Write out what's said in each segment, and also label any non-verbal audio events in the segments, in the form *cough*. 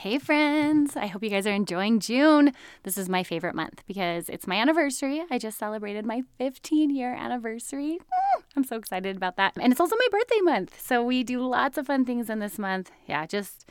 Hey, friends. I hope you guys are enjoying June. This is my favorite month because it's my anniversary. I just celebrated my 15 year anniversary. Mm, I'm so excited about that. And it's also my birthday month. So we do lots of fun things in this month. Yeah, just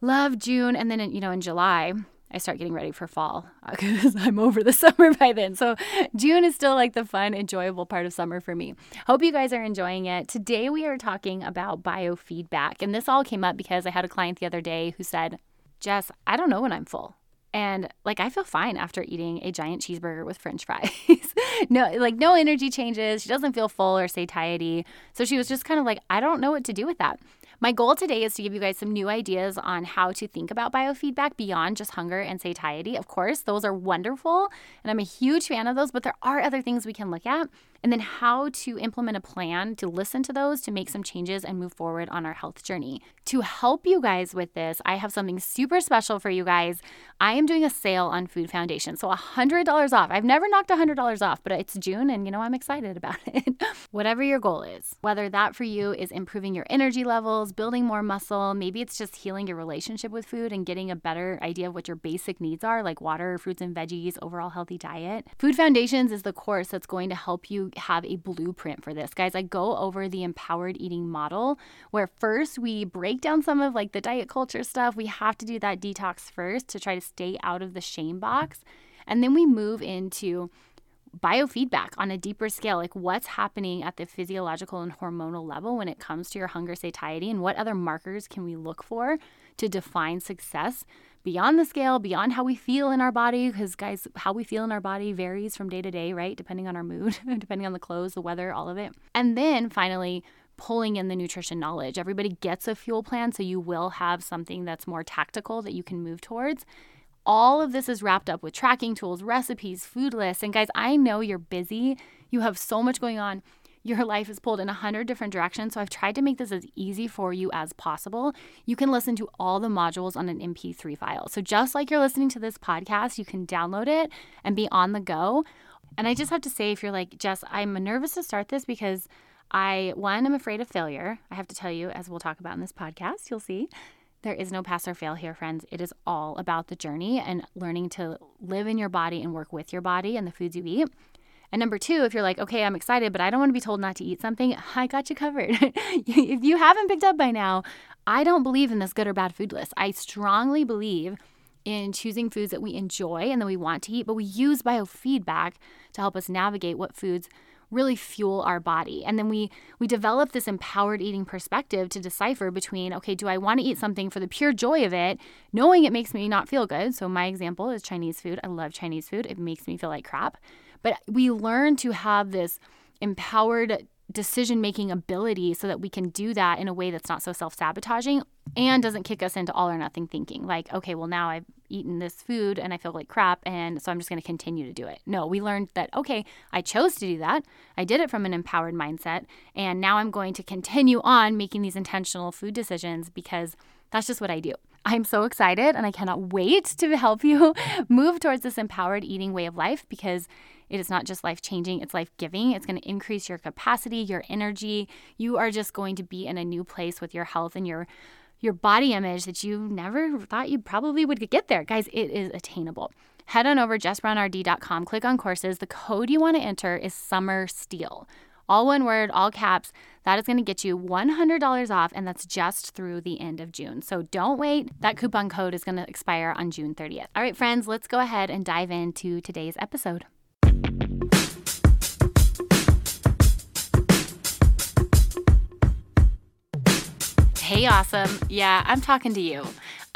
love June. And then, you know, in July, I start getting ready for fall *laughs* because I'm over the *laughs* summer by then. So June is still like the fun, enjoyable part of summer for me. Hope you guys are enjoying it. Today we are talking about biofeedback. And this all came up because I had a client the other day who said, Jess, I don't know when I'm full. And like I feel fine after eating a giant cheeseburger with french fries. *laughs* no like no energy changes. She doesn't feel full or satiety. So she was just kind of like I don't know what to do with that. My goal today is to give you guys some new ideas on how to think about biofeedback beyond just hunger and satiety. Of course, those are wonderful, and I'm a huge fan of those, but there are other things we can look at and then how to implement a plan to listen to those to make some changes and move forward on our health journey. To help you guys with this, I have something super special for you guys. I am doing a sale on Food Foundation, so $100 off. I've never knocked $100 off, but it's June and you know I'm excited about *laughs* it. Whatever your goal is, whether that for you is improving your energy levels, building more muscle, maybe it's just healing your relationship with food and getting a better idea of what your basic needs are, like water, fruits and veggies, overall healthy diet. Food Foundations is the course that's going to help you have a blueprint for this. Guys, I go over the empowered eating model where first we break down some of like the diet culture stuff. We have to do that detox first to try to stay out of the shame box. And then we move into biofeedback on a deeper scale like what's happening at the physiological and hormonal level when it comes to your hunger satiety and what other markers can we look for to define success beyond the scale, beyond how we feel in our body, because guys, how we feel in our body varies from day to day, right? Depending on our mood, *laughs* depending on the clothes, the weather, all of it. And then finally, pulling in the nutrition knowledge. Everybody gets a fuel plan, so you will have something that's more tactical that you can move towards. All of this is wrapped up with tracking tools, recipes, food lists. And guys, I know you're busy. You have so much going on your life is pulled in a hundred different directions. So I've tried to make this as easy for you as possible. You can listen to all the modules on an MP3 file. So just like you're listening to this podcast, you can download it and be on the go. And I just have to say, if you're like, Jess, I'm nervous to start this because I, one, I'm afraid of failure. I have to tell you, as we'll talk about in this podcast, you'll see. There is no pass or fail here, friends. It is all about the journey and learning to live in your body and work with your body and the foods you eat. And number two, if you're like, okay, I'm excited, but I don't want to be told not to eat something, *laughs* I got you covered. *laughs* if you haven't picked up by now, I don't believe in this good or bad food list. I strongly believe in choosing foods that we enjoy and that we want to eat, but we use biofeedback to help us navigate what foods really fuel our body. And then we we develop this empowered eating perspective to decipher between okay, do I want to eat something for the pure joy of it, knowing it makes me not feel good? So my example is Chinese food. I love Chinese food. It makes me feel like crap. But we learn to have this empowered decision making ability so that we can do that in a way that's not so self sabotaging and doesn't kick us into all or nothing thinking. Like, okay, well, now I've eaten this food and I feel like crap, and so I'm just going to continue to do it. No, we learned that, okay, I chose to do that. I did it from an empowered mindset, and now I'm going to continue on making these intentional food decisions because that's just what I do. I'm so excited and I cannot wait to help you *laughs* move towards this empowered eating way of life because it is not just life changing, it's life giving. It's going to increase your capacity, your energy. You are just going to be in a new place with your health and your your body image that you never thought you probably would get there. Guys, it is attainable. Head on over jessbrownrd.com, click on courses. The code you want to enter is summer steal. All one word, all caps. That is going to get you $100 off, and that's just through the end of June. So don't wait. That coupon code is going to expire on June 30th. All right, friends, let's go ahead and dive into today's episode. Hey, awesome. Yeah, I'm talking to you.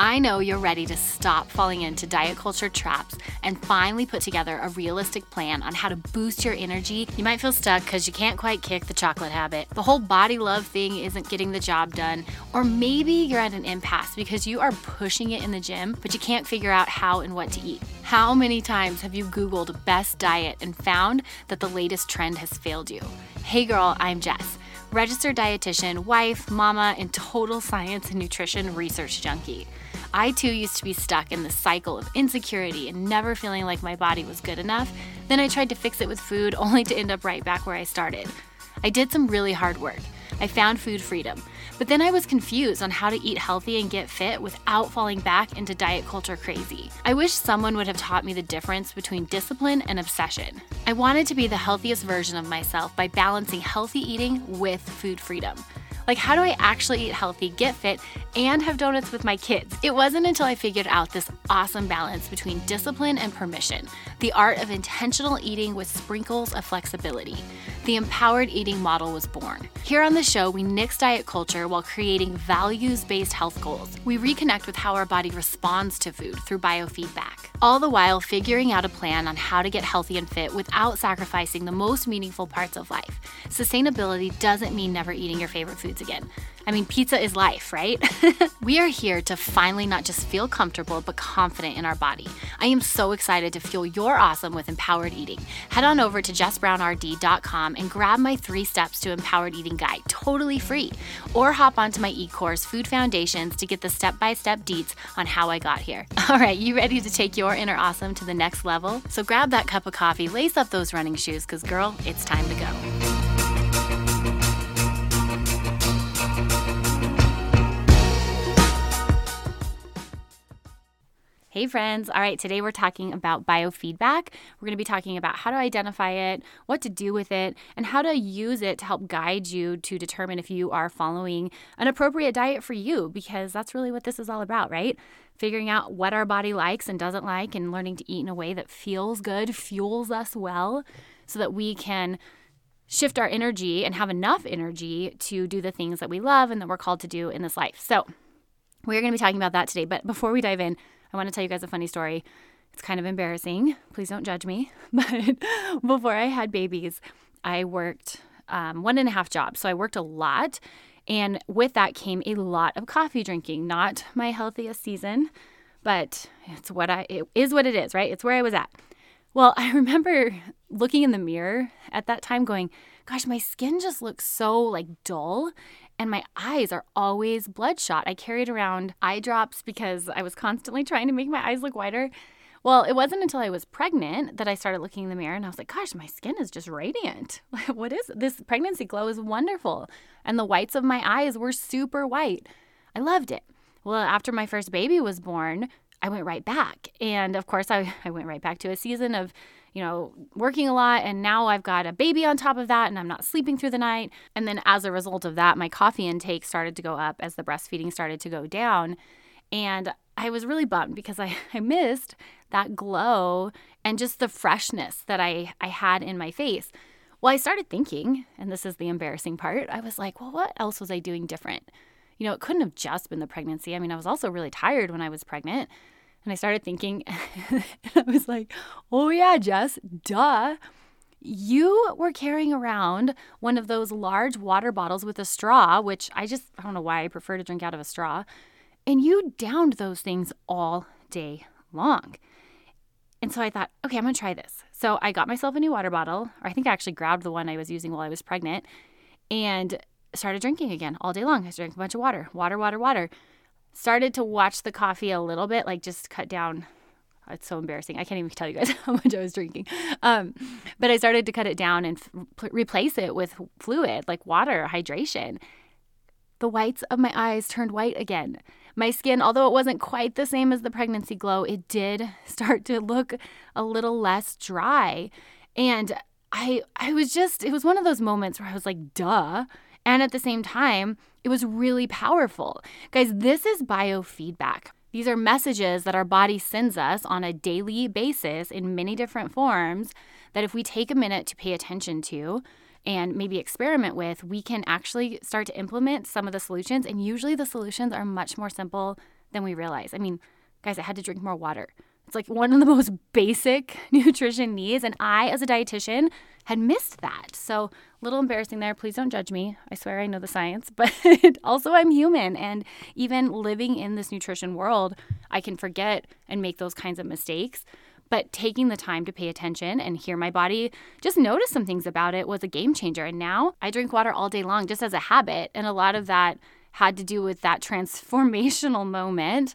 I know you're ready to stop falling into diet culture traps and finally put together a realistic plan on how to boost your energy. You might feel stuck because you can't quite kick the chocolate habit. The whole body love thing isn't getting the job done. Or maybe you're at an impasse because you are pushing it in the gym, but you can't figure out how and what to eat. How many times have you Googled best diet and found that the latest trend has failed you? Hey girl, I'm Jess registered dietitian, wife, mama, and total science and nutrition research junkie. I too used to be stuck in the cycle of insecurity and never feeling like my body was good enough. Then I tried to fix it with food *laughs* only to end up right back where I started. I did some really hard work. I found food freedom. But then I was confused on how to eat healthy and get fit without falling back into diet culture crazy. I wish someone would have taught me the difference between discipline and obsession. I wanted to be the healthiest version of myself by balancing healthy eating with food freedom. Like, how do I actually eat healthy, get fit, and have donuts with my kids? It wasn't until I figured out this awesome balance between discipline and permission, the art of intentional eating with sprinkles of flexibility. The empowered eating model was born. Here on the show, we nix diet culture while creating values based health goals. We reconnect with how our body responds to food through biofeedback, all the while figuring out a plan on how to get healthy and fit without sacrificing the most meaningful parts of life. Sustainability doesn't mean never eating your favorite foods again. I mean, pizza is life, right? *laughs* we are here to finally not just feel comfortable, but confident in our body. I am so excited to fuel your awesome with empowered eating. Head on over to jessbrownrd.com and grab my three steps to empowered eating guide, totally free. Or hop onto my e course, Food Foundations, to get the step by step deets on how I got here. *laughs* All right, you ready to take your inner awesome to the next level? So grab that cup of coffee, lace up those running shoes, because girl, it's time to go. Hey, friends. All right, today we're talking about biofeedback. We're going to be talking about how to identify it, what to do with it, and how to use it to help guide you to determine if you are following an appropriate diet for you, because that's really what this is all about, right? Figuring out what our body likes and doesn't like, and learning to eat in a way that feels good, fuels us well, so that we can shift our energy and have enough energy to do the things that we love and that we're called to do in this life. So, we're going to be talking about that today. But before we dive in, I want to tell you guys a funny story. It's kind of embarrassing. Please don't judge me. *laughs* But before I had babies, I worked um, one and a half jobs. So I worked a lot. And with that came a lot of coffee drinking. Not my healthiest season, but it's what I, it is what it is, right? It's where I was at. Well, I *laughs* remember looking in the mirror at that time going, gosh, my skin just looks so like dull and my eyes are always bloodshot. I carried around eye drops because I was constantly trying to make my eyes look whiter. Well, it wasn't until I was pregnant that I started looking in the mirror and I was like, gosh, my skin is just radiant. *laughs* what is this pregnancy glow is wonderful. And the whites of my eyes were super white. I loved it. Well, after my first baby was born, I went right back. And of course, I, *laughs* I went right back to a season of you know, working a lot. And now I've got a baby on top of that and I'm not sleeping through the night. And then as a result of that, my coffee intake started to go up as the breastfeeding started to go down. And I was really bummed because I, *laughs* I missed that glow and just the freshness that I, I had in my face. Well, I started thinking, and this is the embarrassing part, I was like, well, what else was I doing different? You know, it couldn't have just been the pregnancy. I mean, I was also really tired when I was pregnant. And I started thinking, *laughs* and I was like, oh, yeah, Jess, duh. You were carrying around one of those large water bottles with a straw, which I just, I don't know why I prefer to drink out of a straw. And you downed those things all day long. And so I thought, okay, I'm to try this. So I got myself a new water bottle, or I think I actually grabbed the one I was using while I was pregnant and started drinking again all day long. I drank a bunch of water, water, water, water started to watch the coffee a little bit, like just cut down. It's so embarrassing. I can't even tell you guys *laughs* how much I was drinking. Um, but I started to cut it down and f- replace it with fluid, like water, hydration. The whites of my eyes turned white again. My skin, although it wasn't quite the same as the pregnancy glow, it did *laughs* start to look a little less dry. And I I was just it was one of those moments where I was like, duh. And at the same time, it was really powerful. Guys, this is biofeedback. These are messages that our body sends us on a daily basis in many different forms that if we take a minute to pay attention to and maybe experiment with, we can actually start to implement some of the solutions. And usually the solutions are much more simple than we realize. I mean, guys, I had to drink more water. It's like one of the *laughs* most basic *laughs* nutrition needs. And I, as a dietitian, had missed that. So, a little embarrassing there. Please don't judge me. I swear I know the science, *laughs* but also I'm human. And even living in this nutrition world, I can forget and make those kinds of mistakes. But taking the time to pay attention and hear my body, just notice some things about it was a game changer. And now I drink water all day long just as a habit. And a lot of that had to do with that *laughs* transformational moment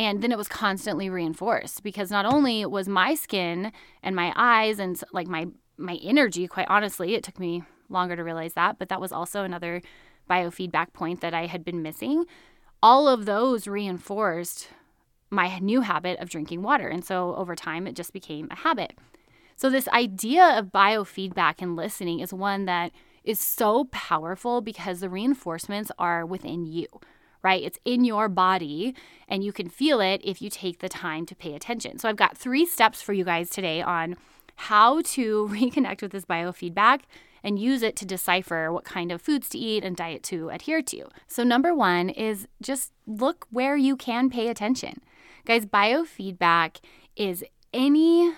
and then it was constantly reinforced because not only was my skin and my eyes and like my my energy quite honestly it took me longer to realize that but that was also another biofeedback point that I had been missing, all of those reinforced my new habit of drinking water. And so over time, it just became a habit. So, this idea of biofeedback and listening is one that is so powerful because the reinforcements are within you, right? It's in your body and you can feel it if you take the time to pay attention. So, I've got three steps for you guys today on how to *laughs* reconnect with this biofeedback and use it to decipher what kind of foods to eat and diet to adhere to. So, number one is just look where you can pay attention. Guys, biofeedback is any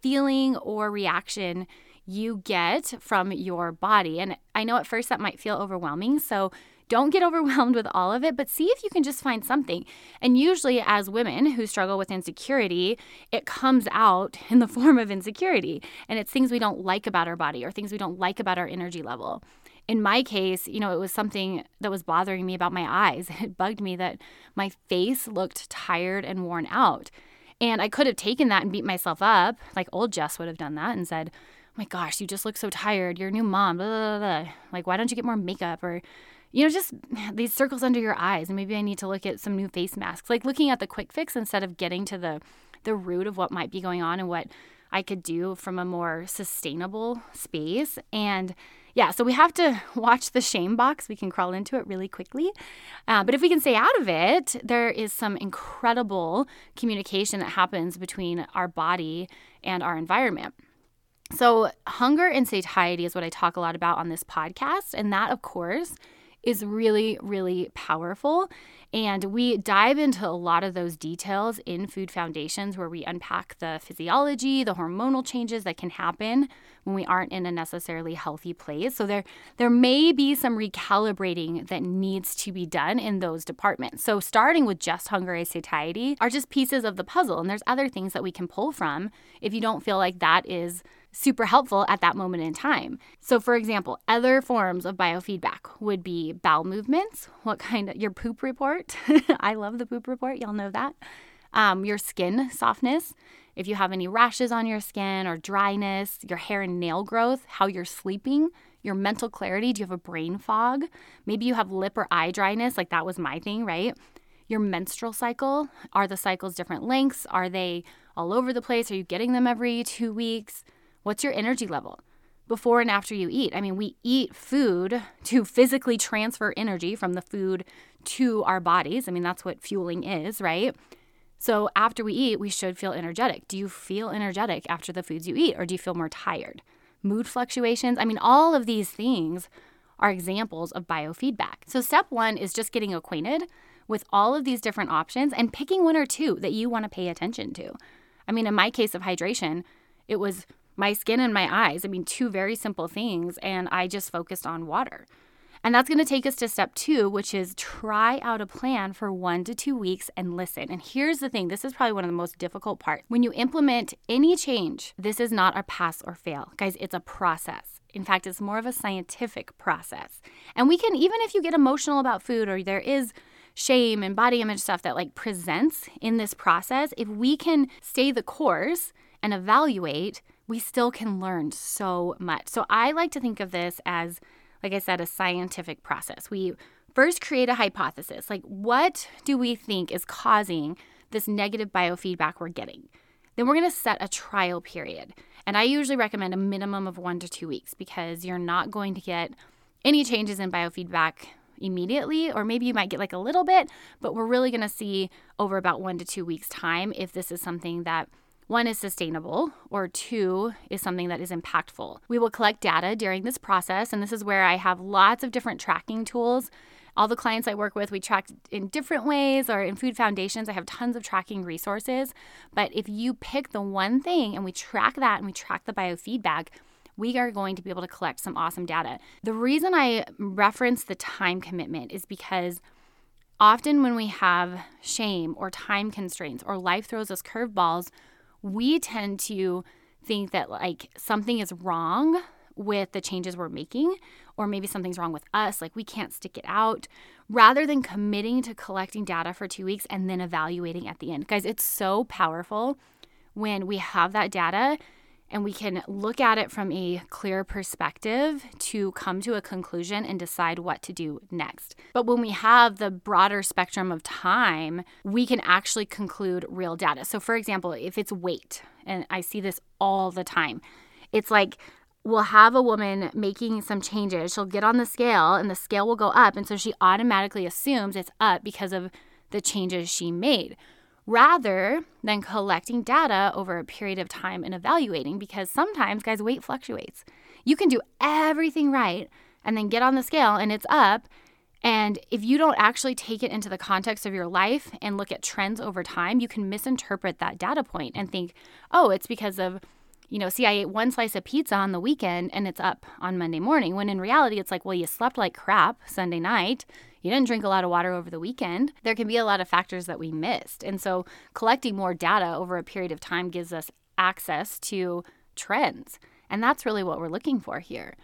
feeling or reaction you get from your body. And I know at first that might feel overwhelming. So don't get *laughs* overwhelmed with all of it, but see if you can just find something. And usually, as women who struggle with insecurity, it comes out *laughs* in the form of insecurity. And it's things we don't like about our body or things we don't like about our energy level. In my case, you know, it was something that was bothering me about my eyes. *laughs* It bugged me that my face looked tired and worn out. And I could have taken that and beat myself up, like old Jess would have done that and said, oh my gosh, you just look so tired. You're a new mom. Blah, blah, blah. Like, why don't you get more makeup? Or, you know, just *sighs* these circles under your eyes. And maybe I need to look at some new face masks. Like looking at the quick fix instead of getting to the the root of what might be going on and what I could do from a more sustainable space. And yeah, so we have to *laughs* watch the shame box. We can crawl into it really quickly. Uh, but if we can stay out of it, there is some incredible communication that happens between our body and our environment. So, hunger and satiety is what I talk a lot about on this podcast. And that, of course, is really, really powerful. And we dive into a lot of those details in Food Foundations, where we unpack the physiology, the hormonal changes that can happen when we aren't in a necessarily healthy place. So there, there may be some recalibrating that needs to be done in those departments. So starting with just hunger and satiety are just pieces of the puzzle, and there's other things that we can pull from if you don't feel like that is super helpful at that moment in time. So, for example, other forms of biofeedback would be bowel movements, what kind of your poop report. *laughs* I love the poop report, y'all know that. Um, your skin softness, if you have any rashes on your skin or dryness, your hair and nail growth, how you're sleeping, your mental clarity. Do you have a brain fog? Maybe you have lip or eye dryness, like that was my thing, right? Your menstrual cycle. Are the cycles different lengths? Are they all over the place? Are you getting them every two weeks? What's your energy level before and after you eat? I mean, we eat food *laughs* to physically transfer energy from the food to our bodies. I mean, that's what fueling is, right? So after we eat, we should feel energetic. Do you feel energetic after the foods you eat, or do you feel more tired? Mood fluctuations. I mean, all of these things are examples of biofeedback. So, step one is just getting acquainted with all of these different options and picking one or two that you want to pay attention to. I mean, in my case of hydration, it was my skin and my eyes. I mean, two very simple things. And I just focused on water. And that's going to take us to step two, which is try out a plan for one to two weeks and listen. And here's the thing this is probably one of the most difficult parts. When you implement any change, this is not a pass or fail. Guys, it's a process. In fact, it's more of a scientific process. And we can, even if you get emotional about food or there is shame and body image stuff that like presents in this process, if we can stay the course and evaluate, we still can learn so much. So I like to think of this as, like I said, a scientific process. We first create a hypothesis like, what do we think is causing this negative biofeedback we're getting? Then we're going to set a trial period. And I usually recommend a minimum of one to two weeks because you're not going to get any changes in biofeedback immediately, or maybe you might get like a little bit, but we're really going to see over about one to two weeks' time if this is something that one is sustainable, or two is something that is impactful. We will collect data during this process, and this is where I have lots of different tracking tools. All the clients I work with, we track in different ways, or in Food Foundations, I have tons of tracking resources. But if you pick the one thing and we track that and we track the biofeedback, we are going to be able to collect some awesome data. The reason I reference the time commitment is because often when we have shame or time constraints or life throws us curveballs, we tend to think that like something is wrong with the changes we're making, or maybe something's wrong with us, like we can't stick it out, rather than committing to collecting data for two weeks and then evaluating at the end. Guys, it's so powerful when we have that data and we can look at it from a clear perspective to come to a conclusion and decide what to do next. But when we have the broader spectrum of time, we can actually conclude real data. So, for example, if it's weight, and I see this all the time, it's like we'll have a woman making some changes. She'll get on the scale and the scale will go up. And so she automatically assumes it's up because of the changes she made rather than collecting data over a period of time and evaluating because sometimes, guys, weight fluctuates. You can do everything right and then get on the scale and it's up. And if you don't actually take it into the context of your life and look at trends over time, you can misinterpret that data point and think, oh, it's because of, you know, see, I ate one slice of pizza on the weekend and it's up on Monday morning. When in reality, it's like, well, you slept like crap Sunday night you didn't drink a lot of water over the weekend. There can be a lot of factors that we missed. And so collecting more data over a period of time gives us access to trends. And that's really what we're looking for here.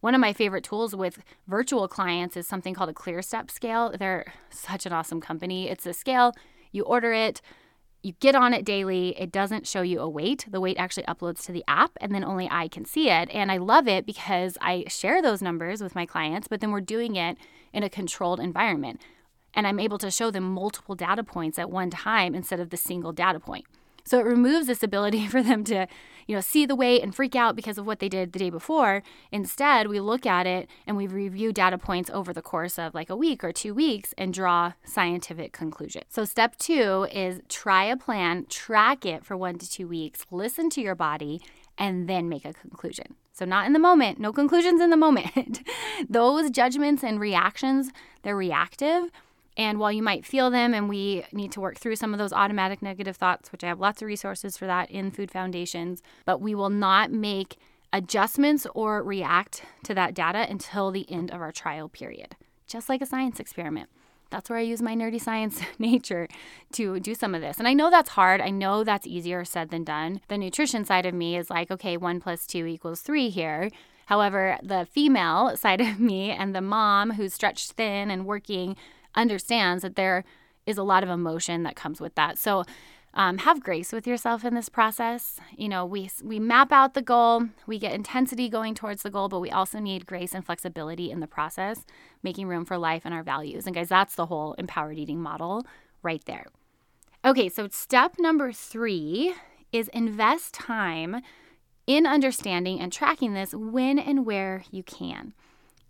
One of my favorite tools with virtual clients is something called a ClearStep scale. They're such an awesome company. It's a scale, you order it, you get on it daily. It doesn't show you a weight. The weight actually uploads to the app, and then only I can see it. And I love it because I share those numbers with my clients, but then we're doing it in a controlled environment. And I'm able to show them multiple data points at one time instead of the single data point. So it removes this ability *laughs* for them to, you know, see the weight and freak out because of what they did the day before. Instead, we look at it and we review data points over the course of like a week or 2 weeks and draw scientific conclusions. So step 2 is try a plan, track it for 1 to 2 weeks, listen to your body and then make a conclusion. So not in the moment, no conclusions in the moment. *laughs* Those judgments and reactions, they're reactive and while you might feel them, and we need to work through some of those automatic negative thoughts, which I have lots of resources for that in Food Foundations, but we will not make adjustments or react to that data until the end of our trial period, just like a science experiment. That's where I use my nerdy science *laughs* nature to do some of this. And I know that's hard. I know that's easier said than done. The nutrition side of me is like, okay, one plus two equals three here. However, the female *laughs* side of me and the mom who's stretched thin and working understands that there is a lot of emotion that comes with that. So um, have grace with yourself in this process. You know, we we map out the goal, we get intensity going towards the goal, but we also need grace and flexibility in the process, making room for life and our values. And guys, that's the whole empowered eating model right there. Okay, so step number three is invest time in understanding and tracking this when and where you can.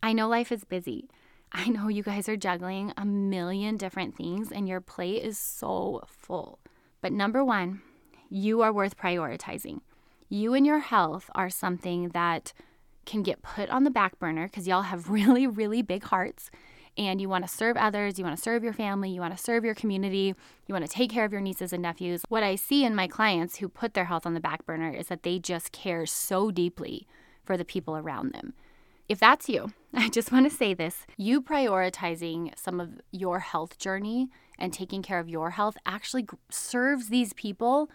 I know life is busy. I know you guys are juggling a million different things and your plate is so full. But number one, you are worth prioritizing. You and your health are something that can get put on the back burner because y'all have *laughs* really, really big hearts and you want to serve others, you want to serve your family, you want to serve your community, you want to take care of your nieces and nephews. What I see in my clients who put their health on the back burner is that they just care so deeply for the people around them. If that's you, *laughs* I just want to say this you prioritizing some of your health journey and taking care of your health actually serves these people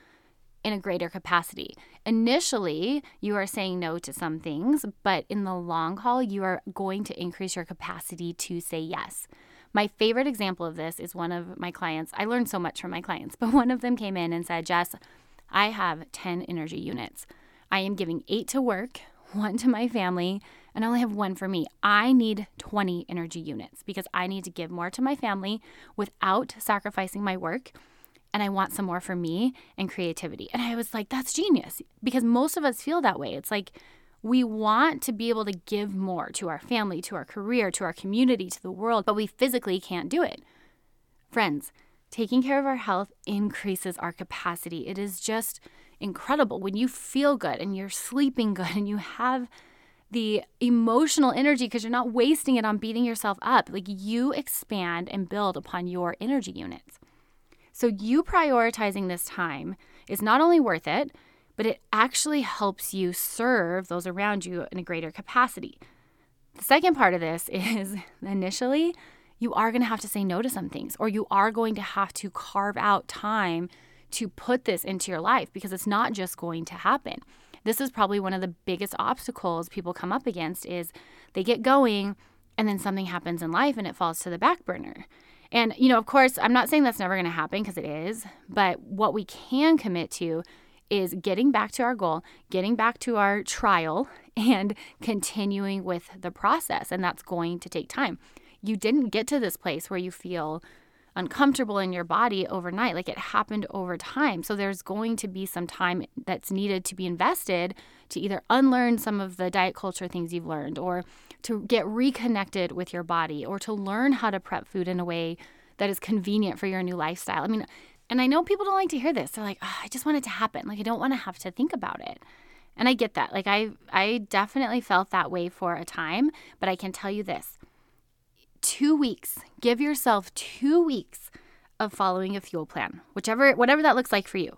in a greater capacity. Initially, you are saying no to some things, but in the long haul, you are going to increase your capacity to say yes. My favorite example of this is one of my clients. I learned so much from my clients, *laughs* but one of them came in and said, Jess, I have 10 energy units. I am giving eight to work, *laughs* one to my family, and I only have one for me. I need 20 energy units because I need to give more to my family without sacrificing my work. And I want some more for me and creativity. And I was like, that's genius because most of us feel that way. It's like we want to be able to give more to our family, to our career, to our community, to the world, but we physically can't do it. Friends, taking care of our health increases our capacity. It is just incredible when you feel good and you're sleeping good and you have the emotional energy because you're not wasting it on beating yourself up. Like you expand and build upon your energy units. So, you prioritizing this time is not only worth it, but it actually helps you serve those around you in a greater capacity. The second part of this *laughs* is initially, you are going to have to say no to some things, or you are going to have to carve out time to put this into your life because it's not just going to happen this is probably one of the biggest obstacles people come up against is they get going and then something happens in life and it falls to the back burner. And you know, of course, I'm not saying that's never going to happen because it is, but what we can commit to is getting back to our goal, getting back to our trial, and continuing with the process. And that's going to take time. You didn't get to this place where you feel uncomfortable in your body overnight. Like it happened over time. So there's going to be some time that's needed to be invested to either unlearn some of the diet culture things you've learned or to get reconnected with your body or to learn how to prep food in a way that is convenient for your new lifestyle. I mean, and I know people don't like to hear this. They're like, oh, I just want it to happen. Like I don't want to have to think about it. And I get that. Like I I definitely felt that way for a time, but I can tell you this. 2 weeks. Give yourself 2 weeks of following a fuel plan. Whichever whatever that looks like for you.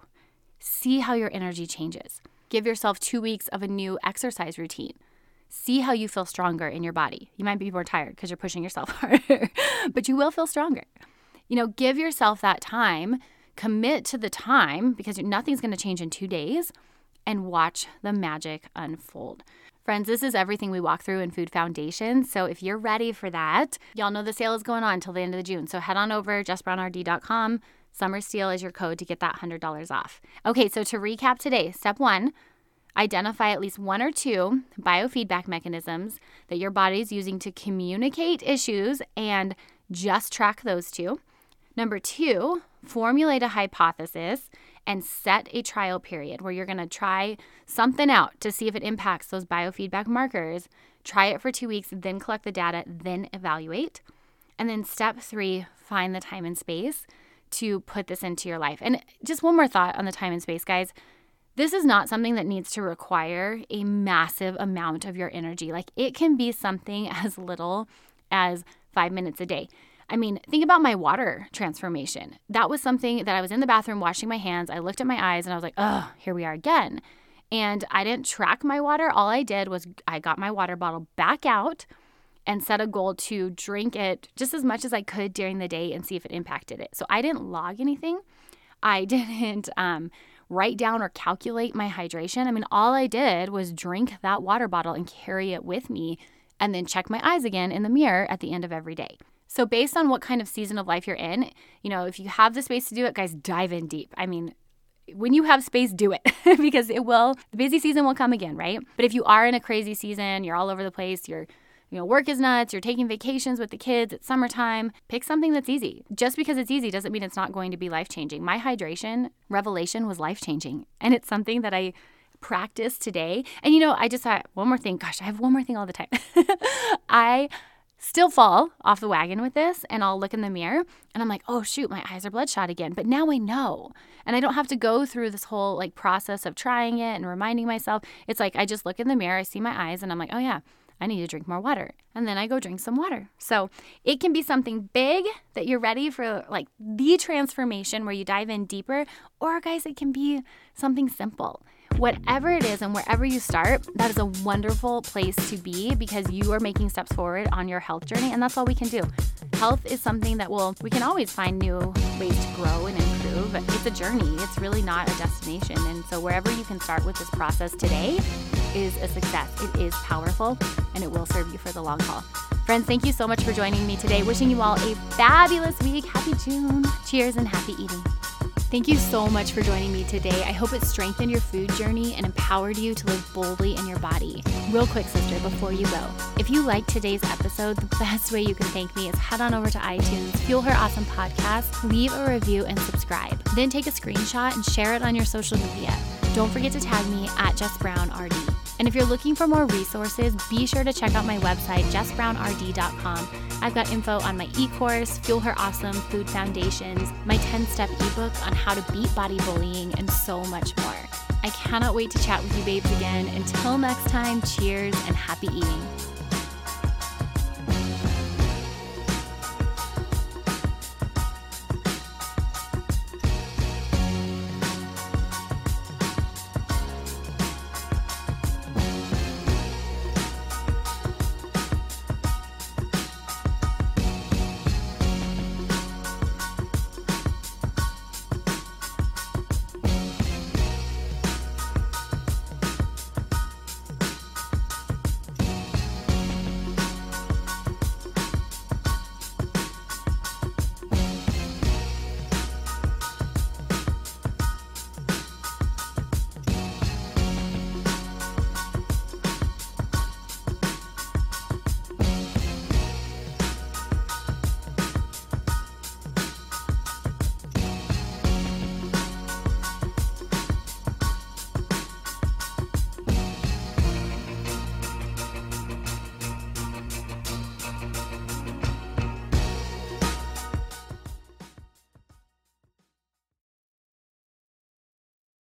See how your energy changes. Give yourself 2 weeks of a new exercise routine. See how you feel stronger in your body. You might be more tired because you're pushing yourself *laughs* harder, but you will feel stronger. You know, give yourself that time, commit to the time because nothing's going to change in 2 days and watch the magic unfold. Friends, this is everything we walk through in Food Foundation. So if you're ready for that, y'all know the sale is going on until the end of June. So head on over jessbrownrd.com. Summer Steal is your code to get that $100 off. Okay, so to recap today, step one, identify at least one or two biofeedback mechanisms that your body is using to communicate issues and just track those two. Number two, formulate a hypothesis and set a trial period where you're going to try something out to see if it impacts those biofeedback markers. Try it for two weeks, then collect the data, then evaluate. And then step three, find the time and space to put this into your life. And just one more thought on the time and space, guys. This is not something that needs to require a massive amount of your energy. Like it can be something *laughs* as little as five minutes a day. I mean, think about my water transformation. That was something that I was in the bathroom washing my hands. I looked at my eyes and I was like, oh, here we are again. And I didn't track my water. All I did was I got my water bottle back out and set a goal to drink it just as much as I could during the day and see if it impacted it. So I didn't log anything. I *laughs* didn't um, write down or calculate my hydration. I mean, all I did was drink that water bottle and carry it with me and then check my eyes again in the mirror at the end of every day. So, based on what kind of season of life you're in, you know, if you have the space to do it, guys, dive in deep. I mean, when you have space, do it *laughs* because it will, the busy season will come again, right? But if you are in a crazy season, you're all over the place, you're, you know, work is nuts, you're taking vacations with the kids, it's summertime, pick something that's easy. Just because it's easy doesn't mean it's not going to be life changing. My hydration revelation was life changing, and it's something that I practice today. And you know, I just had one more thing. Gosh, I have one more thing all the time. *laughs* I still fall off the wagon with this and I'll look in the mirror and I'm like, oh shoot, my eyes are bloodshot again. But now I know. And I don't have to go through this whole like process of trying it and reminding myself. It's like I just look in the mirror, I see my eyes, and I'm like, oh yeah, I need to drink more water. And then I go drink some water. So it can be something big that you're ready for, like the transformation where you dive in deeper, or guys, it can be something simple whatever it is and wherever you start, that is a wonderful place to be because you are making steps forward on your health journey. And that's all we can do. Health is something that will, we can always find new ways to grow and improve. It's a journey, it's really not a destination. And so, wherever you can start with this process today is a success. It is powerful and it will serve you for the long haul. Friends, thank you so much for joining me today. Wishing you all a fabulous week. Happy June. Cheers and happy eating. Thank you so much for joining me today. I hope it strengthened your food journey and empowered you to live boldly in your body. Real quick, sister, before you go, if you liked today's episode, the best way you can thank me is head on over to iTunes, Fuel Her Awesome Podcast, leave a review, and subscribe. Then take a screenshot and share it on your social media. Don't forget to tag me at Jess Brown RD. And if you're looking for more resources, be sure to check out my website, jessbrownrd.com. I've got info on my e course, Fuel Her Awesome Food Foundations, my 10 step ebook on how to beat body bullying, and so much more. I cannot wait to chat with you babes again. Until next time, cheers and happy eating.